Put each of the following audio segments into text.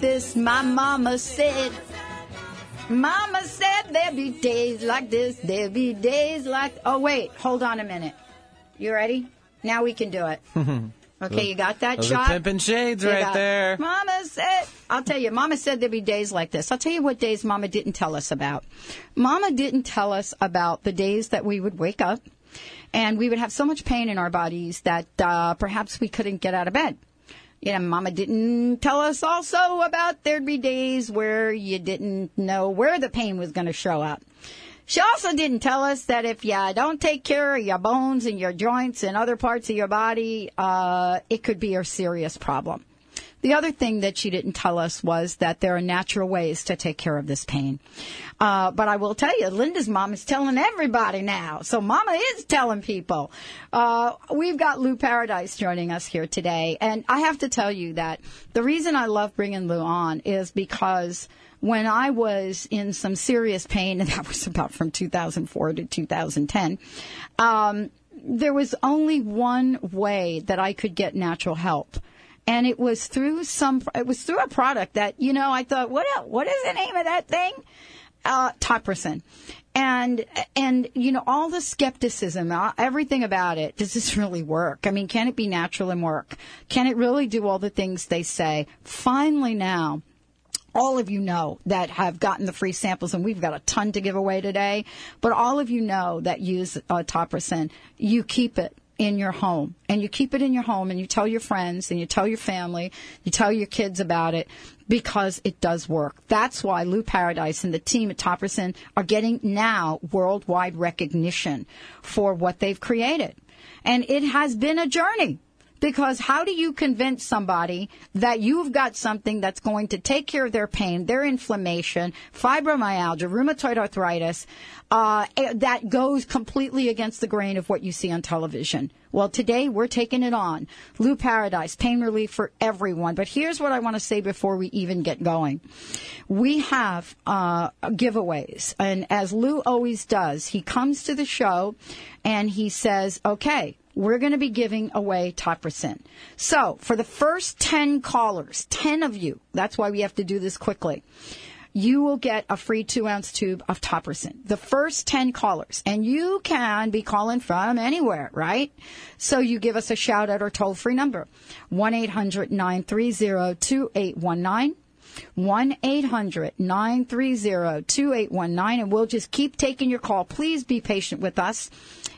There be days like this, my mama said. Mama said there be days like this, there be days like. Oh, wait, hold on a minute. You ready? Now we can do it. Okay, you got that Those are shot? pimpin' shades You right there. Mama said, I'll tell you, Mama said there'd be days like this. I'll tell you what days Mama didn't tell us about. Mama didn't tell us about the days that we would wake up and we would have so much pain in our bodies that uh, perhaps we couldn't get out of bed. You know, Mama didn't tell us also about there'd be days where you didn't know where the pain was going to show up. She also didn't tell us that if you don't take care of your bones and your joints and other parts of your body, uh, it could be a serious problem. The other thing that she didn't tell us was that there are natural ways to take care of this pain. Uh, but I will tell you, Linda's mom is telling everybody now. So Mama is telling people. Uh, we've got Lou Paradise joining us here today. And I have to tell you that the reason I love bringing Lou on is because when I was in some serious pain, and that was about from 2004 to 2010, um, there was only one way that I could get natural help. And it was through some, it was through a product that, you know, I thought, what, what is the name of that thing? Uh, Topricin. And, and, you know, all the skepticism, uh, everything about it, does this really work? I mean, can it be natural and work? Can it really do all the things they say? Finally now, all of you know that have gotten the free samples, and we've got a ton to give away today. But all of you know that use uh, Topricin, you keep it in your home, and you keep it in your home, and you tell your friends, and you tell your family, you tell your kids about it because it does work. That's why Lou Paradise and the team at Topricin are getting now worldwide recognition for what they've created, and it has been a journey. Because how do you convince somebody that you've got something that's going to take care of their pain, their inflammation, fibromyalgia, rheumatoid arthritis, uh, eh, that goes completely against the grain of what you see on television? Well, today we're taking it on. Lou Paradise, pain relief for everyone. But here's what I want to say before we even get going. We have uh, giveaways, and as Lou always does, he comes to the show and he says, "Okay." We're going to be giving away Topricin. So for the first 10 callers, 10 of you, that's why we have to do this quickly, you will get a free two ounce tube of Topricin. The first 10 callers, and you can be calling from anywhere, right? So you give us a shout at our toll free number, 1-800-930-2819. 1-800-930-2819 and we'll just keep taking your call. Please be patient with us.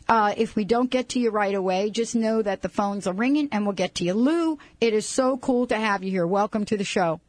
Uh, if we don't get to you right away, just know that the phones are ringing and we'll get to you. Lou, it is so cool to have you here. Welcome to the show.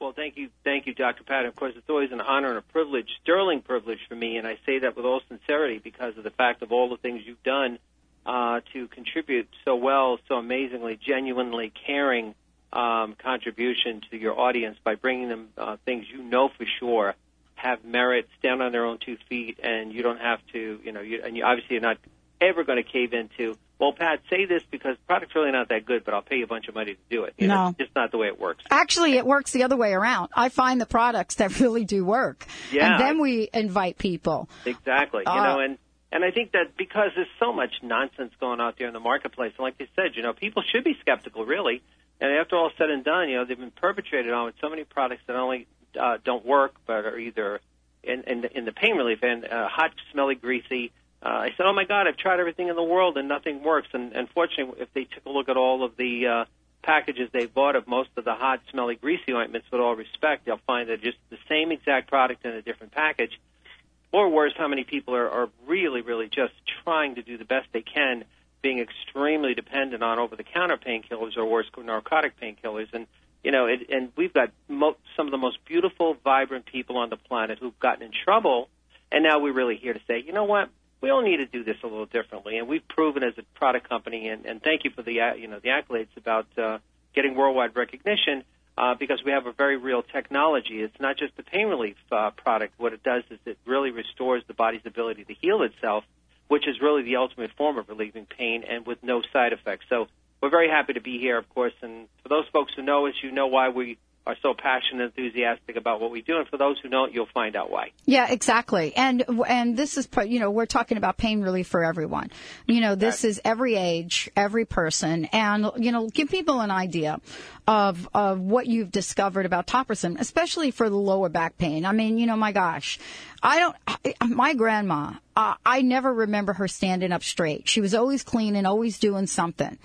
Well, thank you, thank you, Dr. Pat. Of course, it's always an honor and a privilege, sterling privilege for me, and I say that with all sincerity because of the fact of all the things you've done uh, to contribute so well, so amazingly, genuinely caring um, contribution to your audience by bringing them uh, things you know for sure have merit, stand on their own two feet, and you don't have to, you know, you, and you obviously are not ever going to cave into. Well, Pat, say this because the product's really not that good, but I'll pay you a bunch of money to do it. You know, No. it's just not the way it works. Actually, it works the other way around. I find the products that really do work. Yeah. And then we invite people. Exactly. You Uh, know, and and I think that because there's so much nonsense going out there in the marketplace, and like you said, you know, people should be skeptical, really. And after all said and done, you know, they've been perpetrated on with so many products that only uh, don't work, but are either in in the, in the pain relief and uh, hot, smelly, greasy. Uh, I said, "Oh my God, I've tried everything in the world and nothing works." And unfortunately, if they took a look at all of the uh, packages they bought of most of the hot, smelly, greasy ointments, with all respect, they'll find that just the same exact product in a different package or worse, how many people are, are really, really just trying to do the best they can, being extremely dependent on over-the-counter painkillers or worse, narcotic painkillers. And you know, it, and we've got mo- some of the most beautiful, vibrant people on the planet who've gotten in trouble, and now we're really here to say, you know what? We all need to do this a little differently, and we've proven as a product company. And, and thank you for the uh, you know the accolades about uh, getting worldwide recognition uh, because we have a very real technology. It's not just a pain relief uh, product. What it does is it really restores the body's ability to heal itself, which is really the ultimate form of relieving pain and with no side effects. So we're very happy to be here, of course. And for those folks who know us, you know why we are so passionate and enthusiastic about what we do. And for those who don't, you'll find out why. Yeah, exactly. And and this is you know we're talking about pain relief for everyone. You know, this is every age, every person, and you know, give people an idea of of what you've discovered about Topricin, especially for the lower back pain. I mean, you know, my gosh, I don't. My grandma, uh, I never remember her standing up straight. She was always clean and always doing something.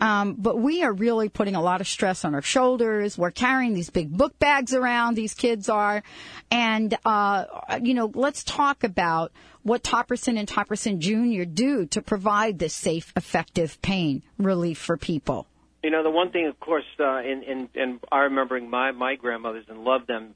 Um, but we are really putting a lot of stress on our shoulders. We're carrying these big book bags around. These kids are, and uh, you know, let's talk about what Topricin and Topricin Junior do to provide this safe, effective pain relief for people. You know, the one thing, of course, uh, in, in, in I remembering my my grandmothers and loved them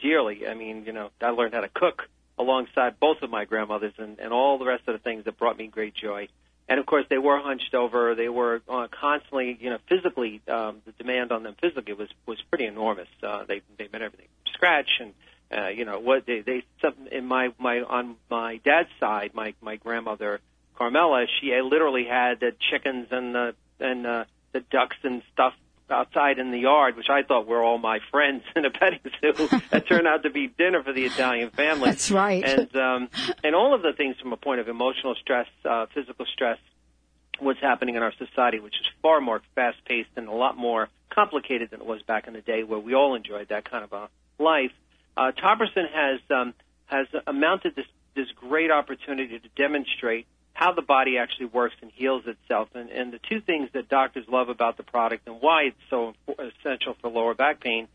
dearly. I mean, you know, I learned how to cook alongside both of my grandmothers and, and all the rest of the things that brought me great joy. And of course, they were hunched over. They were uh, constantly, you know, physically. Um, the demand on them physically was was pretty enormous. Uh, they they made everything from scratch, and uh, you know what they they some in my my on my dad's side, my my grandmother Carmela, she literally had the chickens and the and uh, the ducks and stuff outside in the yard, which I thought were all my friends in a petting zoo. that turned out to be dinner for the Italian family. That's right. And um, and all of the things from a point of emotional stress, uh, physical stress, what's happening in our society, which is far more fast paced and a lot more complicated than it was back in the day, where we all enjoyed that kind of a life. Uh, Topricin has um, has amounted this this great opportunity to demonstrate how the body actually works and heals itself. And, and the two things that doctors love about the product and why it's so essential for lower back pain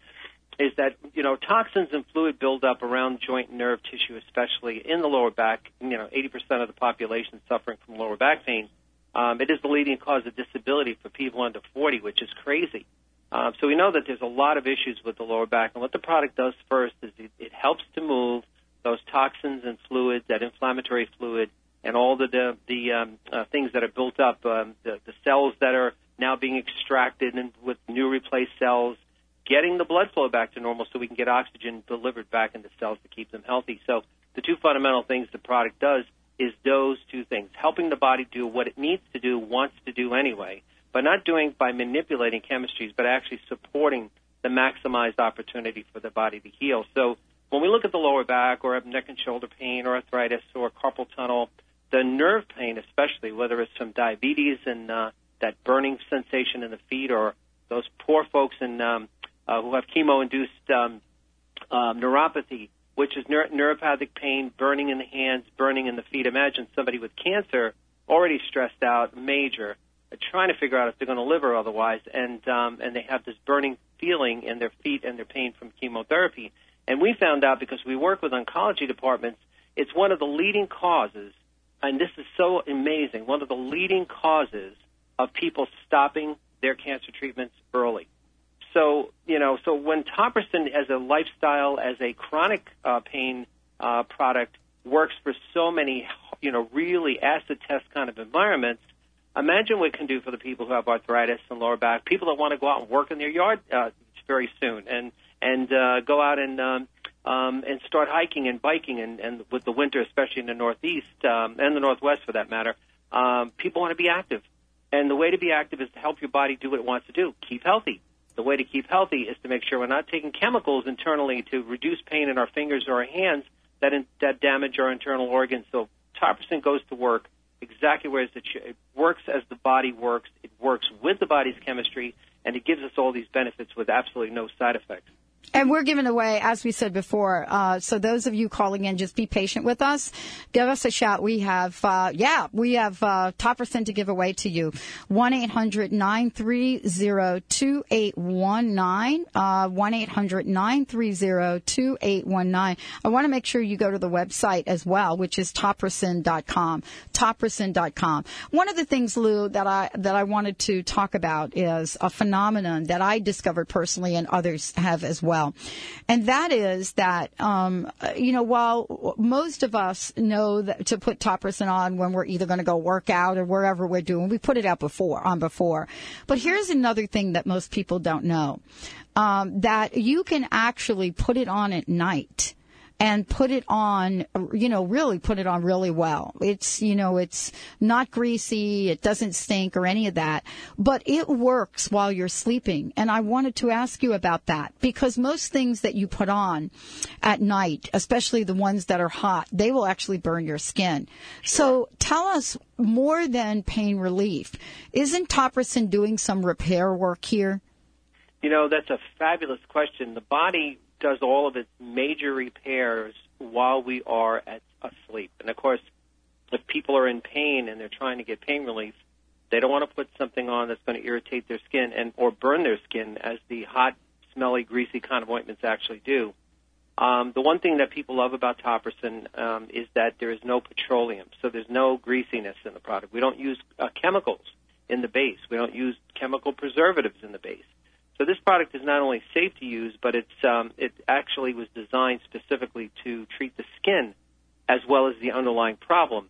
is that you know toxins and fluid build up around joint and nerve tissue, especially in the lower back. You know, 80% of the population suffering from lower back pain. Um, it is the leading cause of disability for people under 40, which is crazy. Um, so we know that there's a lot of issues with the lower back, and what the product does first is it, it helps to move those toxins and fluids, that inflammatory fluid, and all the the, the um, uh, things that are built up, um, the, the cells that are now being extracted and with new replaced cells, getting the blood flow back to normal so we can get oxygen delivered back into cells to keep them healthy. So the two fundamental things the product does is those two things, helping the body do what it needs to do, wants to do anyway, but not doing by manipulating chemistries, but actually supporting the maximized opportunity for the body to heal. So when we look at the lower back or neck and shoulder pain or arthritis or carpal tunnel, the nerve pain, especially whether it's from diabetes and uh, that burning sensation in the feet, or those poor folks in, um, uh, who have chemo-induced um, um, neuropathy, which is neur- neuropathic pain, burning in the hands, burning in the feet. Imagine somebody with cancer, already stressed out, major, uh, trying to figure out if they're going to live or otherwise, and um, and they have this burning feeling in their feet and their pain from chemotherapy. And we found out because we work with oncology departments, it's one of the leading causes and this is so amazing, one of the leading causes of people stopping their cancer treatments early. So, you know, so when Topricin as a lifestyle, as a chronic uh, pain uh, product works for so many, you know, really acid test kind of environments, imagine what it can do for the people who have arthritis and lower back, people that want to go out and work in their yard uh, very soon and, and uh, go out and, um, um, and start hiking and biking, and, and with the winter, especially in the Northeast um, and the Northwest for that matter, um, people want to be active. And the way to be active is to help your body do what it wants to do. Keep healthy. The way to keep healthy is to make sure we're not taking chemicals internally to reduce pain in our fingers or our hands that in, that damage our internal organs. So Topricin goes to work exactly where it, it works as the body works. It works with the body's chemistry, and it gives us all these benefits with absolutely no side effects. And we're giving away, as we said before. Uh, so those of you calling in, just be patient with us. Give us a shout. We have, uh, yeah, we have uh, Topricin to give away to you. One eight hundred nine three zero two eight one nine. Uh, One eight hundred nine three zero two eight one nine. I want to make sure you go to the website as well, which is topricin.com. Topricin.com. One of the things, Lou, that I that I wanted to talk about is a phenomenon that I discovered personally, and others have as well well. And that is that, um, you know, while most of us know that to put Topricin on when we're either going to go work out or wherever we're doing, we put it out before, on before. But here's another thing that most people don't know. Um, that you can actually put it on at night and put it on, you know, really put it on really well. It's, you know, it's not greasy. It doesn't stink or any of that, but it works while you're sleeping. And I wanted to ask you about that because most things that you put on at night, especially the ones that are hot, they will actually burn your skin. So tell us more than pain relief. Isn't Topricin doing some repair work here? You know, that's a fabulous question. The body does all of its major repairs while we are at asleep. And of course, if people are in pain and they're trying to get pain relief, they don't want to put something on that's going to irritate their skin and or burn their skin as the hot, smelly, greasy kind of ointments actually do. Um, the one thing that people love about Topricin um, is that there is no petroleum, so there's no greasiness in the product. We don't use uh, chemicals in the base. We don't use chemical preservatives in the base. So this product is not only safe to use, but it's um, it actually was designed specifically to treat the skin as well as the underlying problem.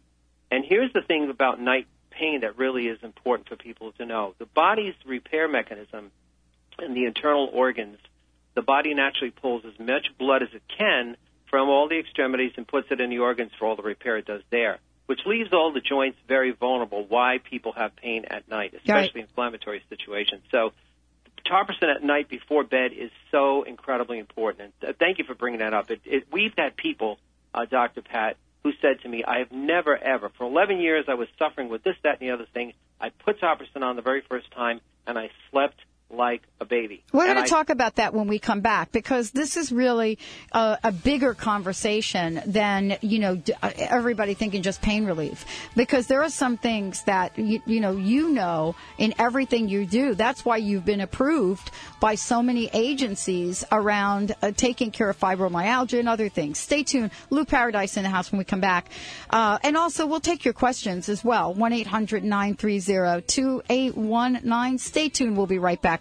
And here's the thing about night pain that really is important for people to know: the body's repair mechanism and the internal organs the body naturally pulls as much blood as it can from all the extremities and puts it in the organs for all the repair it does there, which leaves all the joints very vulnerable. Why people have pain at night, especially right. inflammatory situations. So, Topricin at night before bed is so incredibly important. And uh, thank you for bringing that up. It, it, we've had people, uh, Dr. Pat, who said to me, I have never, ever, for 11 years, I was suffering with this, that, and the other thing. I put Topricin on the very first time, and I slept like a baby. We're going to talk about that when we come back because this is really a, a bigger conversation than you know uh, everybody thinking just pain relief. Because there are some things that you, you know you know in everything you do. That's why you've been approved by so many agencies around uh, taking care of fibromyalgia and other things. Stay tuned. Lou Paradise in the house when we come back, uh, and also we'll take your questions as well. One eight hundred nine three zero two eight one nine. Stay tuned. We'll be right back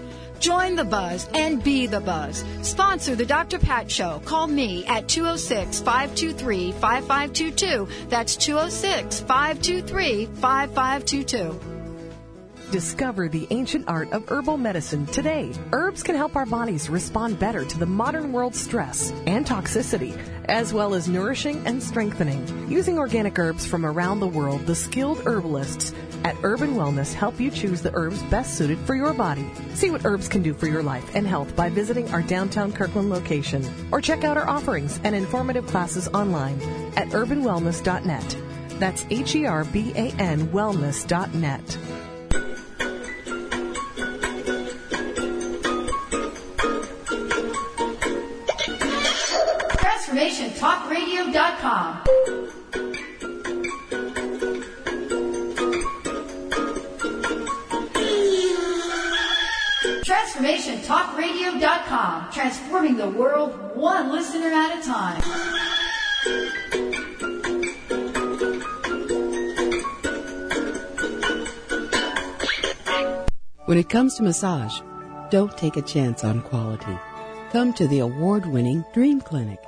Join the buzz and be the buzz. Sponsor the Dr. Pat Show. Call me at 206 523 5522. That's 206 523 5522. Discover the ancient art of herbal medicine today. Herbs can help our bodies respond better to the modern world's stress and toxicity, as well as nourishing and strengthening. Using organic herbs from around the world, the skilled herbalists at Herban Wellness help you choose the herbs best suited for your body. See what herbs can do for your life and health by visiting our downtown Kirkland location or check out our offerings and informative classes online at herbanwellness.net. That's H E R B A N wellness.net. TransformationTalkRadio.com. Transforming the world one listener at a time. When it comes to massage, don't take a chance on quality. Come to the award winning Dream Clinic.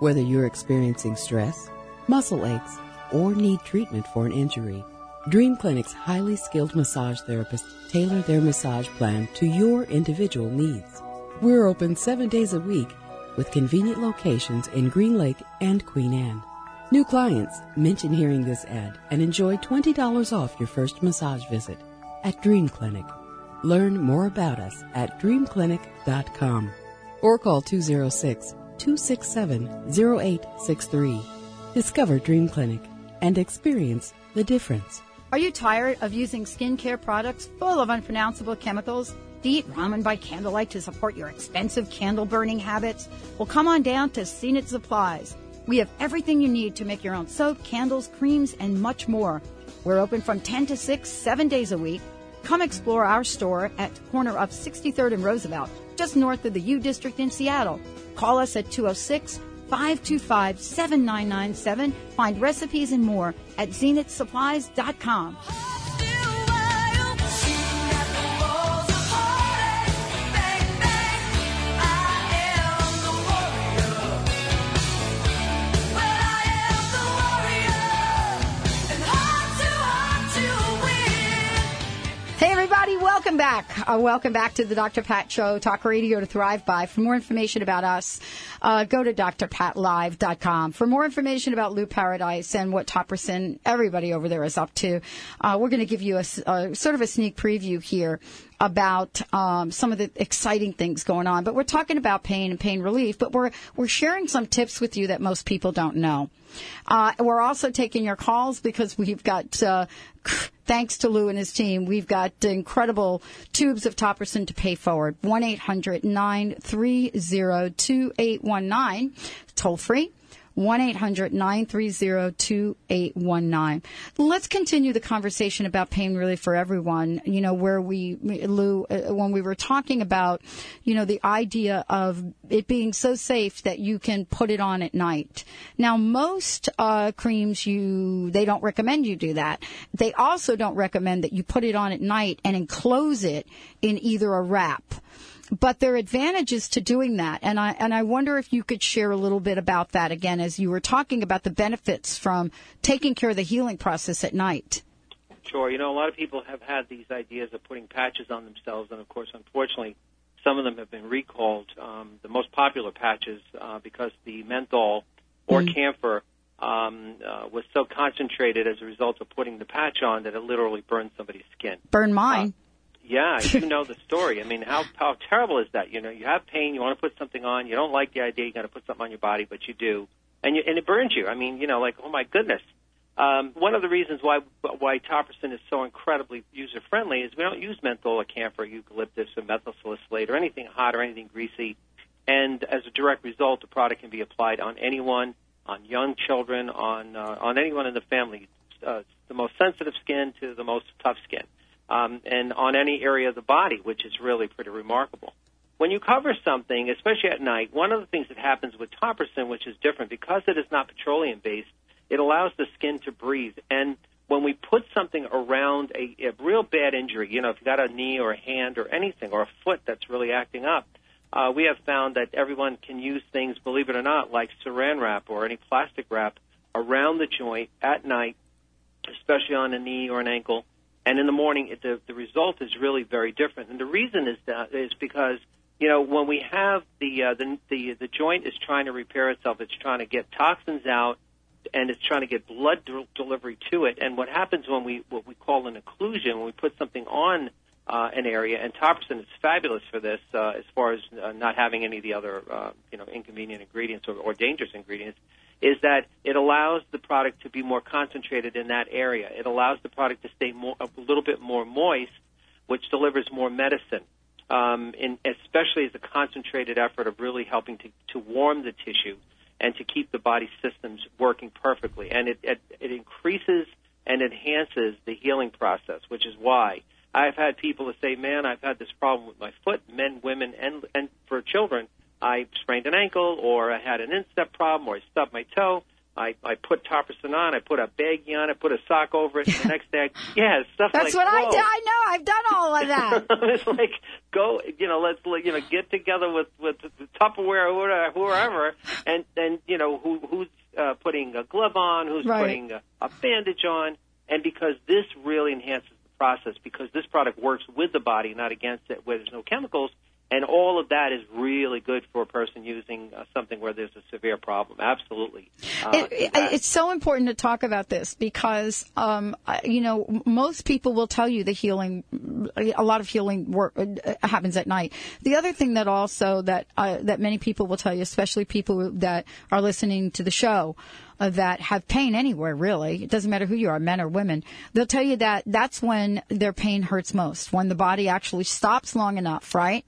Whether you're experiencing stress, muscle aches, or need treatment for an injury, Dream Clinic's highly skilled massage therapists tailor their massage plan to your individual needs. We're open seven days a week with convenient locations in Green Lake and Queen Anne. New clients mention hearing this ad and enjoy $20 off your first massage visit at Dream Clinic. Learn more about us at dreamclinic.com or call 206 267 0863. Discover Dream Clinic and experience the difference. Are you tired of using skincare products full of unpronounceable chemicals? Do you eat ramen by candlelight to support your expensive candle burning habits? Well, come on down to Zenith Supplies. We have everything you need to make your own soap, candles, creams, and much more. We're open from 10 to 6, seven days a week. Come explore our store at corner of 63rd and Roosevelt, just north of the U District in Seattle. Call us at 206 525 7997. Find recipes and more at zenithsupplies.com. back. Uh, welcome back to the Dr. Pat Show, talk radio to thrive by. For more information about us, uh, go to drpatlive.com. For more information about Lou Paradise and what Topricin, everybody over there is up to, uh, we're going to give you a, a, sort of a sneak preview here about um, some of the exciting things going on. But we're talking about pain and pain relief, but we're we're sharing some tips with you that most people don't know. Uh, we're also taking your calls because we've got, uh, thanks to Lou and his team, we've got incredible tubes of Topricin to pay forward. 1-800-930-2819, toll free. 1-800-930-2819. Let's continue the conversation about pain relief for everyone. You know, where we, Lou, uh, when we were talking about, you know, the idea of it being so safe that you can put it on at night. Now, most uh, creams, you, they don't recommend you do that. They also don't recommend that you put it on at night and enclose it in either a wrap but there are advantages to doing that, and I and I wonder if you could share a little bit about that again, as you were talking about the benefits from taking care of the healing process at night. Sure, you know, a lot of people have had these ideas of putting patches on themselves, and of course, unfortunately, some of them have been recalled. Um, the most popular patches, uh, because the menthol or mm. camphor um, uh, was so concentrated as a result of putting the patch on that it literally burned somebody's skin. Burned mine. Uh, yeah, you know the story. I mean, how how terrible is that? You know, you have pain, you want to put something on, you don't like the idea, you got to put something on your body, but you do, and you, and it burns you. I mean, you know, like oh my goodness. Um, one of the reasons why why Topricin is so incredibly user friendly is we don't use menthol or camphor, eucalyptus, or methyl salicylate, or anything hot or anything greasy. And as a direct result, the product can be applied on anyone, on young children, on uh, on anyone in the family, uh, the most sensitive skin to the most tough skin um, and on any area of the body, which is really pretty remarkable. When you cover something, especially at night, one of the things that happens with Topricin, which is different, because it is not petroleum based, it allows the skin to breathe. And when we put something around a, a real bad injury, you know, if you got a knee or a hand or anything or a foot that's really acting up, uh, we have found that everyone can use things, believe it or not, like saran wrap or any plastic wrap around the joint at night, especially on a knee or an ankle, and in the morning it, the the result is really very different. And the reason is that is because you know when we have the uh, the the the joint is trying to repair itself, it's trying to get toxins out, and it's trying to get blood de- delivery to it. And what happens when we what we call an occlusion, when we put something on uh, an area, and Topricin is fabulous for this uh, as far as uh, not having any of the other uh, you know inconvenient ingredients or, or dangerous ingredients is that it allows the product to be more concentrated in that area. It allows the product to stay more, a little bit more moist, which delivers more medicine, um, in, especially as a concentrated effort of really helping to, to warm the tissue and to keep the body systems working perfectly. And it, it, it increases and enhances the healing process, which is why I've had people to say, man, I've had this problem with my foot, men, women, and, and for children, I sprained an ankle or I had an instep problem or I stubbed my toe. I, I put Topricin on, I put a baggie on it, put a sock over it, and the next day, yeah, stuff That's like That's what I do. I know. I've done all of that. it's like, go, you know, let's, you know, get together with, with the Tupperware or whoever, and, and, you know, who, who's uh, putting a glove on, who's right. putting a, a bandage on, and because this really enhances the process, because this product works with the body, not against it, where there's no chemicals, and all of that is really good for a person using uh, something where there's a severe problem. Absolutely. Uh, it, it's so important to talk about this because, um, you know, most people will tell you the healing a lot of healing work uh, happens at night. The other thing that also that uh, that many people will tell you, especially people that are listening to the show, uh, that have pain anywhere really. It doesn't matter who you are, men or women. They'll tell you that that's when their pain hurts most, when the body actually stops long enough, right?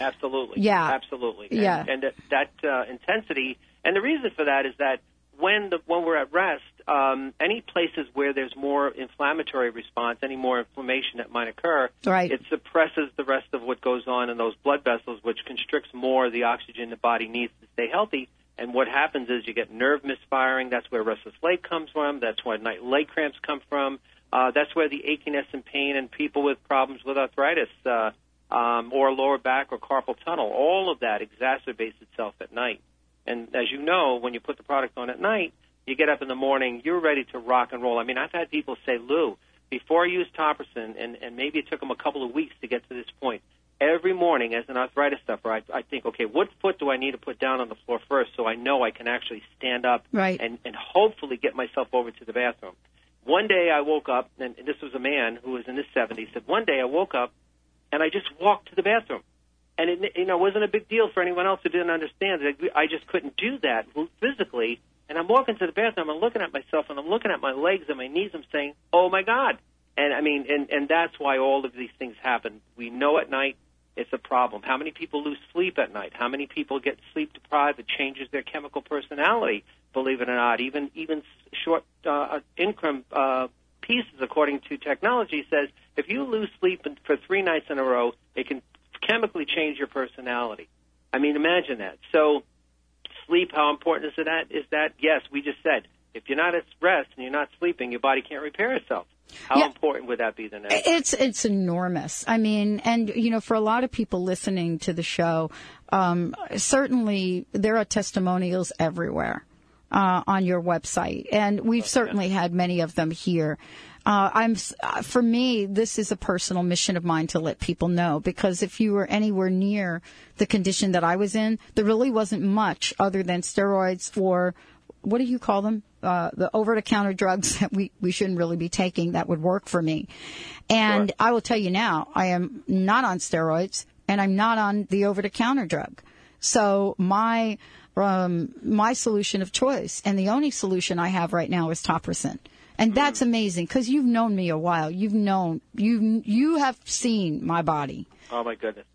Absolutely. Yeah. Absolutely. And, Yeah. And that, that uh, intensity, and the reason for that is that when the when we're at rest, um, any places where there's more inflammatory response, any more inflammation that might occur, Right. it suppresses the rest of what goes on in those blood vessels, which constricts more of the oxygen the body needs to stay healthy. And what happens is you get nerve misfiring. That's where restless leg comes from. That's where night leg cramps come from. Uh, that's where the achiness and pain and people with problems with arthritis uh, um, or lower back or carpal tunnel, all of that exacerbates itself at night. And as you know, when you put the product on at night, you get up in the morning, you're ready to rock and roll. I mean, I've had people say, Lou, before I used Topricin, and, and maybe it took them a couple of weeks to get to this point, every morning as an arthritis sufferer, I, I think, okay, what foot do I need to put down on the floor first so I know I can actually stand up Right. and, and hopefully get myself over to the bathroom. One day I woke up, and this was a man who was in his 70s, said, one day I woke up and I just walked to the bathroom. And it you know wasn't a big deal for anyone else who didn't understand it. I just couldn't do that physically. And I'm walking to the bathroom. I'm looking at myself, and I'm looking at my legs and my knees. I'm saying, "Oh my God!" And I mean, and and that's why all of these things happen. We know at night it's a problem. How many people lose sleep at night? How many people get sleep deprived? It changes their chemical personality. Believe it or not, even even short uh, income uh, pieces, according to technology, says if you lose sleep for three nights in a row, it can chemically change your personality. I mean, imagine that. So, sleep, how important is that? Is that yes? We just said if you're not at rest and you're not sleeping, your body can't repair itself. How Yeah. important would that be then? It's it's enormous. I mean, and you know, for a lot of people listening to the show, um, certainly there are testimonials everywhere uh, on your website, and we've certainly had many of them here. Uh, I'm uh, for me, this is a personal mission of mine to let people know because if you were anywhere near the condition that I was in, there really wasn't much other than steroids or what do you call them? Uh, the over the counter drugs that we, we shouldn't really be taking that would work for me. And Sure. I will tell you now, I am not on steroids and I'm not on the over the counter drug. So my, um, my solution of choice and the only solution I have right now is Topricin. And that's amazing because you've known me a while. You've known, you, you have seen my body. Oh my goodness.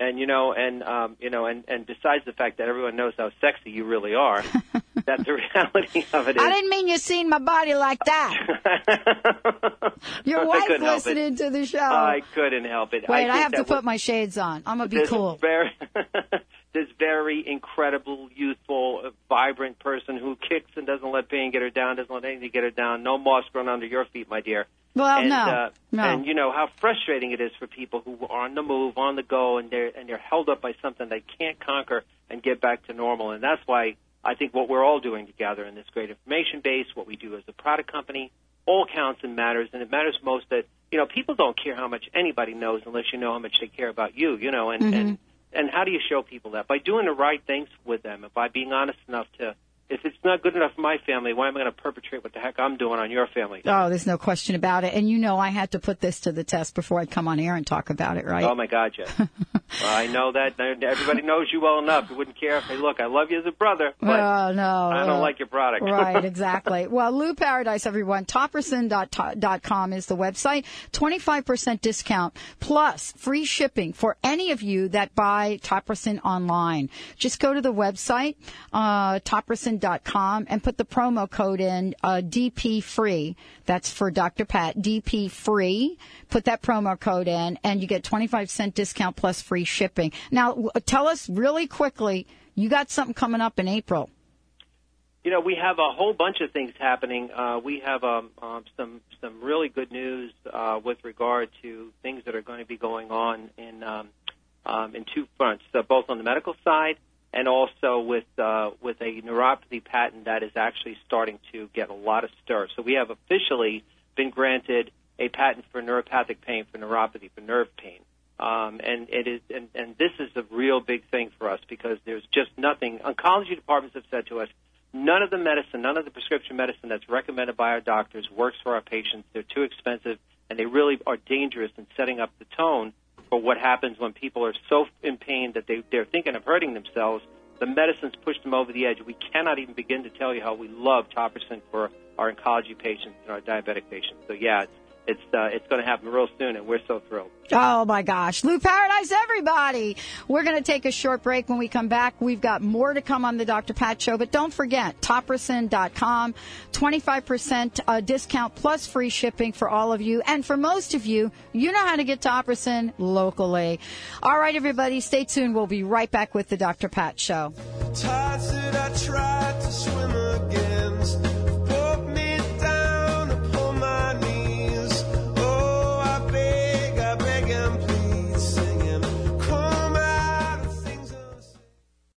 And you know, and um, you know, and and besides the fact that everyone knows how sexy you really are, that the reality of it is. I didn't mean you seen my body like that. Your wife couldn't help it. listening to the show. I couldn't help it. Wait, I, think have to put was- my shades on. I'm gonna be this cool. Very, this very incredible, youthful, vibrant person who kicks and doesn't let pain get her down, doesn't let anything get her down. No moss growing under your feet, my dear. Well, and, no, uh, no. And you know how frustrating it is for people who are on the move, on the go, and they're and they're held up by something they can't conquer and get back to normal. And that's why I think what we're all doing together in this great information base, what we do as a product company, all counts and matters. And it matters most that you know people don't care how much anybody knows unless you know how much they care about you. You know, and and mm-hmm. and how do you show people that by doing the right things with them, and by being honest enough to. If it's not good enough for my family, why am I going to perpetrate what the heck I'm doing on your family? Oh, there's no question about it. And you know, I had to put this to the test before I'd come on air and talk about it, right? Oh my God, yes. well, I know that everybody knows you well enough. You wouldn't care if they look. I love you as a brother, but Oh, no. I don't uh, like your product. right, exactly. Well, Lou Paradise, everyone. Topricin.com is the website. 25% discount plus free shipping for any of you that buy Topricin online. Just go to the website, uh, topricin.com and put the promo code in, uh, DP free. That's for Dr. Pat, DP free. Put that promo code in and you get 25 cent discount plus free shipping. Now, tell us really quickly, you got something coming up in April. You know, we have a whole bunch of things happening. Uh, we have um, um, some some really good news uh, with regard to things that are going to be going on in um, um, in two fronts, uh, both on the medical side and also with uh, with a neuropathy patent that is actually starting to get a lot of stir. So we have officially been granted a patent for neuropathic pain for neuropathy for nerve pain. Um, and it is, and, and this is a real big thing for us because there's just nothing. Oncology departments have said to us, none of the medicine, none of the prescription medicine that's recommended by our doctors works for our patients. They're too expensive. and they really are dangerous in setting up the tone for what happens when people are so in pain that they, they're thinking of hurting themselves. The medicines push them over the edge. We cannot even begin to tell you how we love Topricin for our oncology patients and our diabetic patients. So yeah, it's it's uh, it's going to happen real soon, and we're so thrilled. Oh my gosh, Lou Paradise, everybody! We're going to take a short break. When we come back, we've got more to come on the Dr. Pat Show. But don't forget, topricin.com, 25% uh, discount plus free shipping for all of you, and for most of you, you know how to get Topricin locally. All right, everybody, stay tuned. We'll be right back with the Dr. Pat Show.